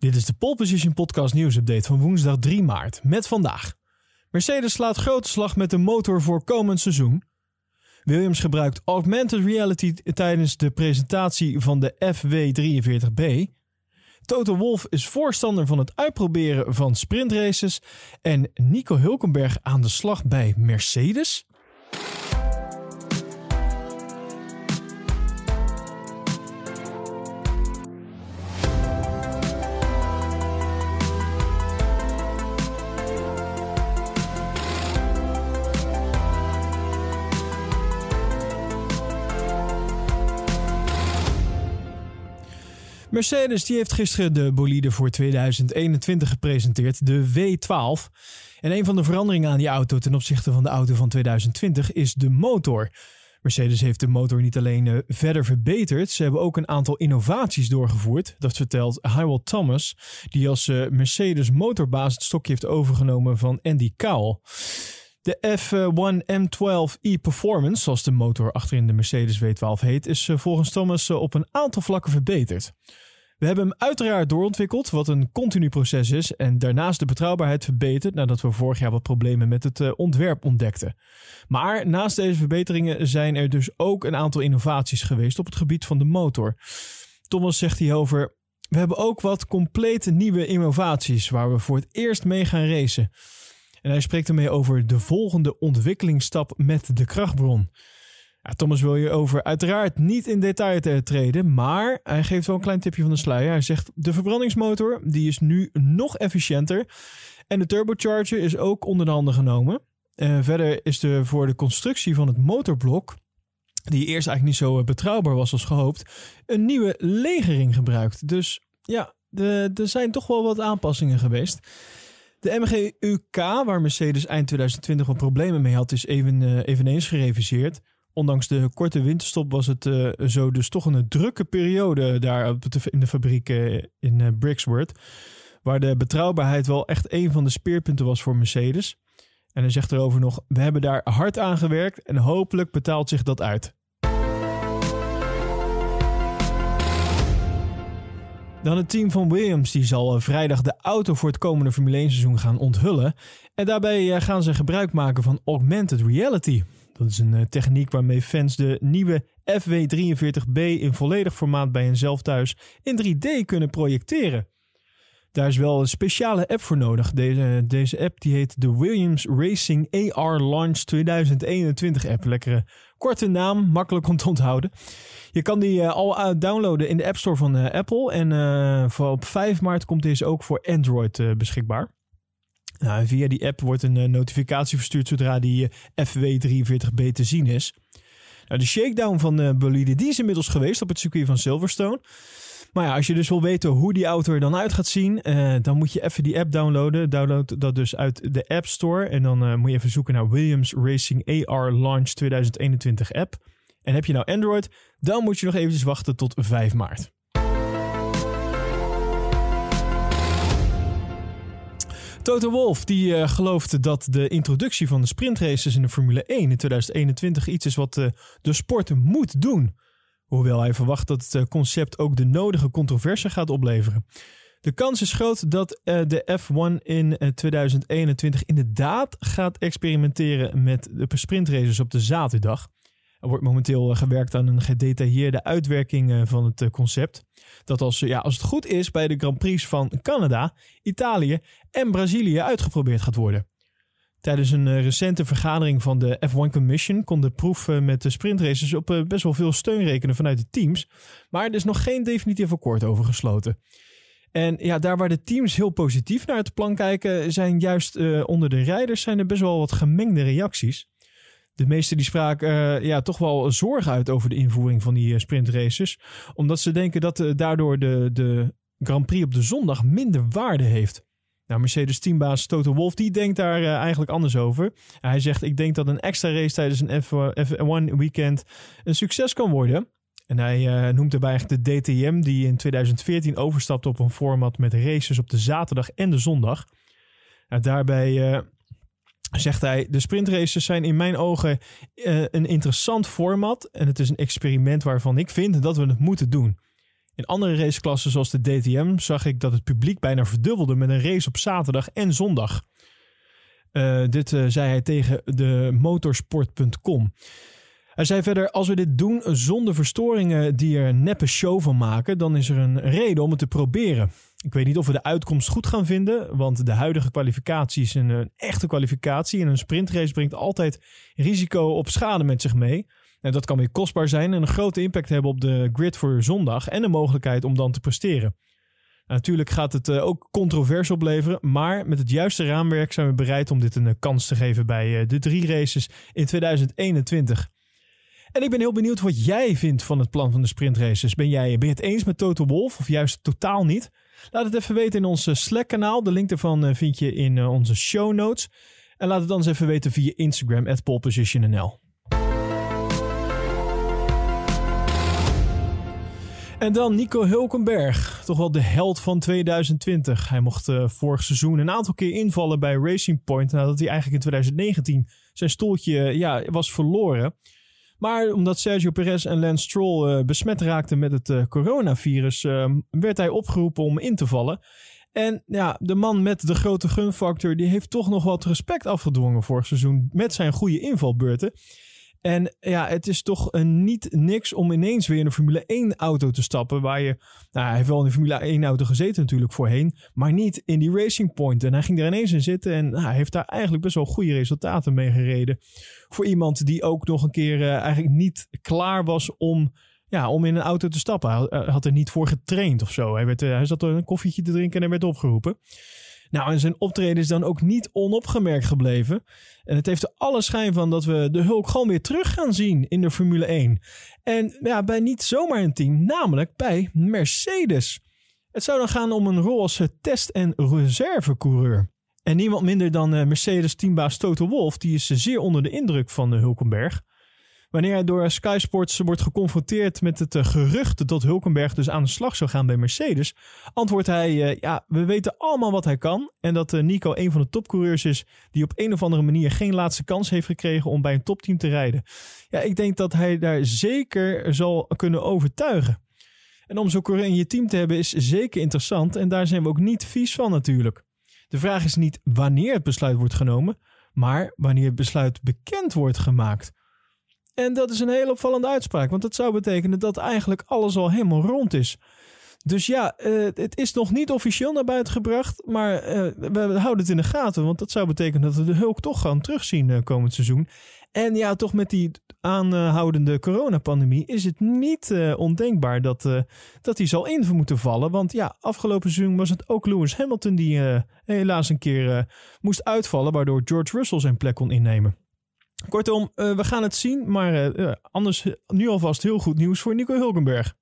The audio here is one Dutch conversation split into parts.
Dit is de Pole Position Podcast nieuwsupdate van woensdag 3 maart. Met vandaag. Mercedes slaat grote slag met de motor voor komend seizoen. Williams gebruikt augmented reality tijdens de presentatie van de FW43B. Toto Wolff is voorstander van het uitproberen van sprintraces. En Nico Hulkenberg aan de slag bij Mercedes. Mercedes die heeft gisteren de bolide voor 2021 gepresenteerd, de W12. En een van de veranderingen aan die auto ten opzichte van de auto van 2020 is de motor. Mercedes heeft de motor niet alleen uh, verder verbeterd, ze hebben ook een aantal innovaties doorgevoerd. Dat vertelt Hywell Thomas, die als uh, Mercedes motorbaas het stokje heeft overgenomen van Andy Cowell. De F1 M12e Performance, zoals de motor achterin de Mercedes W12 heet, is uh, volgens Thomas op een aantal vlakken verbeterd. We hebben hem uiteraard doorontwikkeld, wat een continu proces is, en daarnaast de betrouwbaarheid verbeterd nadat we vorig jaar wat problemen met het uh, ontwerp ontdekten. Maar naast deze verbeteringen zijn er dus ook een aantal innovaties geweest op het gebied van de motor. Thomas zegt hierover: We hebben ook wat complete nieuwe innovaties waar we voor het eerst mee gaan racen. En hij spreekt ermee over de volgende ontwikkelingsstap met de krachtbron. Thomas wil je over uiteraard niet in detail treden, maar hij geeft wel een klein tipje van de sluier. Hij zegt de verbrandingsmotor die is nu nog efficiënter en de turbocharger is ook onder de handen genomen. Uh, verder is er voor de constructie van het motorblok, die eerst eigenlijk niet zo betrouwbaar was als gehoopt, een nieuwe legering gebruikt. Dus ja, er zijn toch wel wat aanpassingen geweest. De MGUK, waar Mercedes eind 2020 wat problemen mee had, is even, uh, eveneens gereviseerd. Ondanks de korte winterstop was het uh, zo dus toch een drukke periode daar in de fabriek uh, in uh, Brixworth. Waar de betrouwbaarheid wel echt een van de speerpunten was voor Mercedes. En hij zegt erover nog: We hebben daar hard aan gewerkt en hopelijk betaalt zich dat uit. Dan het team van Williams, die zal vrijdag de auto voor het komende Formule 1 seizoen gaan onthullen. En daarbij gaan ze gebruik maken van augmented reality. Dat is een uh, techniek waarmee fans de nieuwe FW43B in volledig formaat bij henzelf thuis in 3D kunnen projecteren. Daar is wel een speciale app voor nodig. Deze, deze app die heet de Williams Racing AR Launch 2021 app. Lekkere korte naam, makkelijk om te onthouden. Je kan die uh, al downloaden in de App Store van Apple. En voor op 5 maart komt deze ook voor Android beschikbaar. Nou, via die app wordt een uh, notificatie verstuurd zodra die uh, FW43B te zien is. Nou, de shakedown van de uh, bolide is inmiddels geweest op het circuit van Silverstone. Maar ja, als je dus wil weten hoe die auto er dan uit gaat zien, dan moet je even die app downloaden. Download dat dus uit de App Store. En dan moet je even zoeken naar Williams Racing AR Launch 2021 app. En heb je nou Android, dan moet je nog eventjes wachten tot 5 maart. Toto Wolff die uh, gelooft dat de introductie van de sprintraces in de Formule 1 in 2021 iets is wat uh, de sport moet doen. Hoewel hij verwacht dat het uh, concept ook de nodige controverse gaat opleveren. De kans is groot dat de F1 in 2021 inderdaad gaat experimenteren met de sprintraces op de zaterdag. Er wordt momenteel gewerkt aan een gedetailleerde uitwerking van het concept. Dat als, ja, als het goed is bij de Grand Prix van Canada, Italië en Brazilië uitgeprobeerd gaat worden. Tijdens een recente vergadering van de F1 Commission kon de proef met de sprintraces op best wel veel steun rekenen vanuit de teams. Maar er is nog geen definitief akkoord over gesloten. En ja, daar waar de teams heel positief naar het plan kijken, zijn juist onder de rijders zijn er best wel wat gemengde reacties. De meesten die spraken uh, ja, toch wel zorgen uit over de invoering van die uh, sprintraces. Omdat ze denken dat uh, daardoor de, de Grand Prix op de zondag minder waarde heeft. Nou, Mercedes teambaas Toto Wolff die denkt daar eigenlijk anders over. Hij zegt, ik denk dat een extra race tijdens een F1 weekend een succes kan worden. En hij noemt erbij eigenlijk de DTM die in 2014 overstapte op een format met races op de zaterdag en de zondag. Nou, daarbij zegt hij, de sprintraces zijn in mijn ogen uh, een interessant format en het is een experiment waarvan ik vind dat we het moeten doen. In andere raceklassen zoals de DTM zag ik dat het publiek bijna verdubbelde met een race op zaterdag en zondag. Uh, dit uh, zei hij tegen de motorsport.com. Hij zei verder: Als we dit doen zonder verstoringen die er neppe show van maken, dan is er een reden om het te proberen. Ik weet niet of we de uitkomst goed gaan vinden, want de huidige kwalificatie is een, echte kwalificatie. En een sprintrace brengt altijd risico op schade met zich mee. En dat kan weer kostbaar zijn en een grote impact hebben op de grid voor zondag en de mogelijkheid om dan te presteren. Natuurlijk gaat het uh, ook controverse opleveren, maar met het juiste raamwerk zijn we bereid om dit een uh, kans te geven bij uh, de drie races in 2021. En ik ben heel benieuwd wat jij vindt van het plan van de sprintraces. Ben jij het eens met Toto Wolf of juist totaal niet? Laat het even weten in ons Slack-kanaal. De link daarvan vind je in onze show notes. En laat het dan eens even weten via Instagram, at polepositionnl. En dan Nico Hulkenberg, toch wel de held van 2020. Hij mocht vorig seizoen een aantal keer invallen bij Racing Point nadat hij eigenlijk in 2019 zijn stoeltje ja, was verloren. Maar omdat Sergio Perez en Lance Stroll uh, besmet raakten met het uh, coronavirus, werd hij opgeroepen om in te vallen. En ja, de man met de grote gunfactor, die heeft toch nog wat respect afgedwongen vorig seizoen met zijn goede invalbeurten. En ja, het is toch een niet niks om ineens weer in een Formule 1 auto te stappen. Waar je, nou, hij heeft wel in de Formule 1 auto gezeten natuurlijk voorheen. Maar niet in die Racing Point. En hij ging er ineens in zitten. En nou, hij heeft daar eigenlijk best wel goede resultaten mee gereden. Voor iemand die ook nog een keer uh, eigenlijk niet klaar was om, ja, om in een auto te stappen. Hij had er niet voor getraind of zo. Hij, werd, uh, hij zat er een koffietje te drinken en hij werd opgeroepen. Nou, en zijn optreden is dan ook niet onopgemerkt gebleven. En het heeft er alle schijn van dat we de Hulk gewoon weer terug gaan zien in de Formule 1. En ja, bij niet zomaar een team, namelijk bij Mercedes. Het zou dan gaan om een rol als test- en reservecoureur. En niemand minder dan eh, Mercedes-teambaas Toto Wolff, die is zeer onder de indruk van de Hulkenberg. Wanneer hij door Sky Sports wordt geconfronteerd met het eh, gerucht dat Hulkenberg dus aan de slag zou gaan bij Mercedes, antwoordt hij: uh, Ja, we weten allemaal wat hij kan. En dat uh, Nico een van de topcoureurs is die op een of andere manier geen laatste kans heeft gekregen om bij een topteam te rijden. Ja, ik denk dat hij daar zeker zal kunnen overtuigen. En om zo'n coureur in je team te hebben is zeker interessant en daar zijn we ook niet vies van natuurlijk. De vraag is niet wanneer het besluit wordt genomen, maar wanneer het besluit bekend wordt gemaakt. En dat is een hele opvallende uitspraak, want dat zou betekenen dat eigenlijk alles al helemaal rond is. Dus ja, uh, het is nog niet officieel naar buiten gebracht, maar uh, we houden het in de gaten, want dat zou betekenen dat we de Hulk toch gaan terugzien uh, komend seizoen. En ja, toch met die aanhoudende coronapandemie is het niet ondenkbaar dat, dat hij zal in moeten vallen. Want ja, afgelopen seizoen was het ook Lewis Hamilton die helaas een keer moest uitvallen, waardoor George Russell zijn plek kon innemen. Kortom, uh, we gaan het zien. Maar uh, anders nu alvast heel goed nieuws voor Nico Hulkenberg.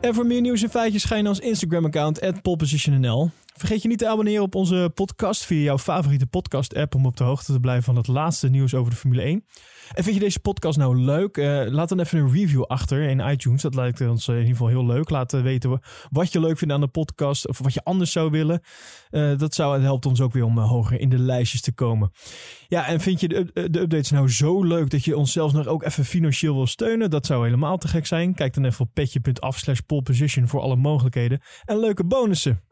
En voor meer nieuws en feitjes ga je naar ons Instagram-account, polepositionnl. Vergeet je niet te abonneren op onze podcast via jouw favoriete podcast-app om op de hoogte te blijven van het laatste nieuws over de Formule 1. En vind je deze podcast nou leuk? Uh, laat dan even een review achter in iTunes. Dat lijkt ons in ieder geval heel leuk. Laat weten wat je leuk vindt aan de podcast of wat je anders zou willen. Dat zou, het helpt ons ook weer om hoger in de lijstjes te komen. Ja, en vind je de, de, updates nou zo leuk dat je ons zelfs nog ook even financieel wil steunen? Dat zou helemaal te gek zijn. Kijk dan even op petje.af slash poleposition voor alle mogelijkheden en leuke bonussen.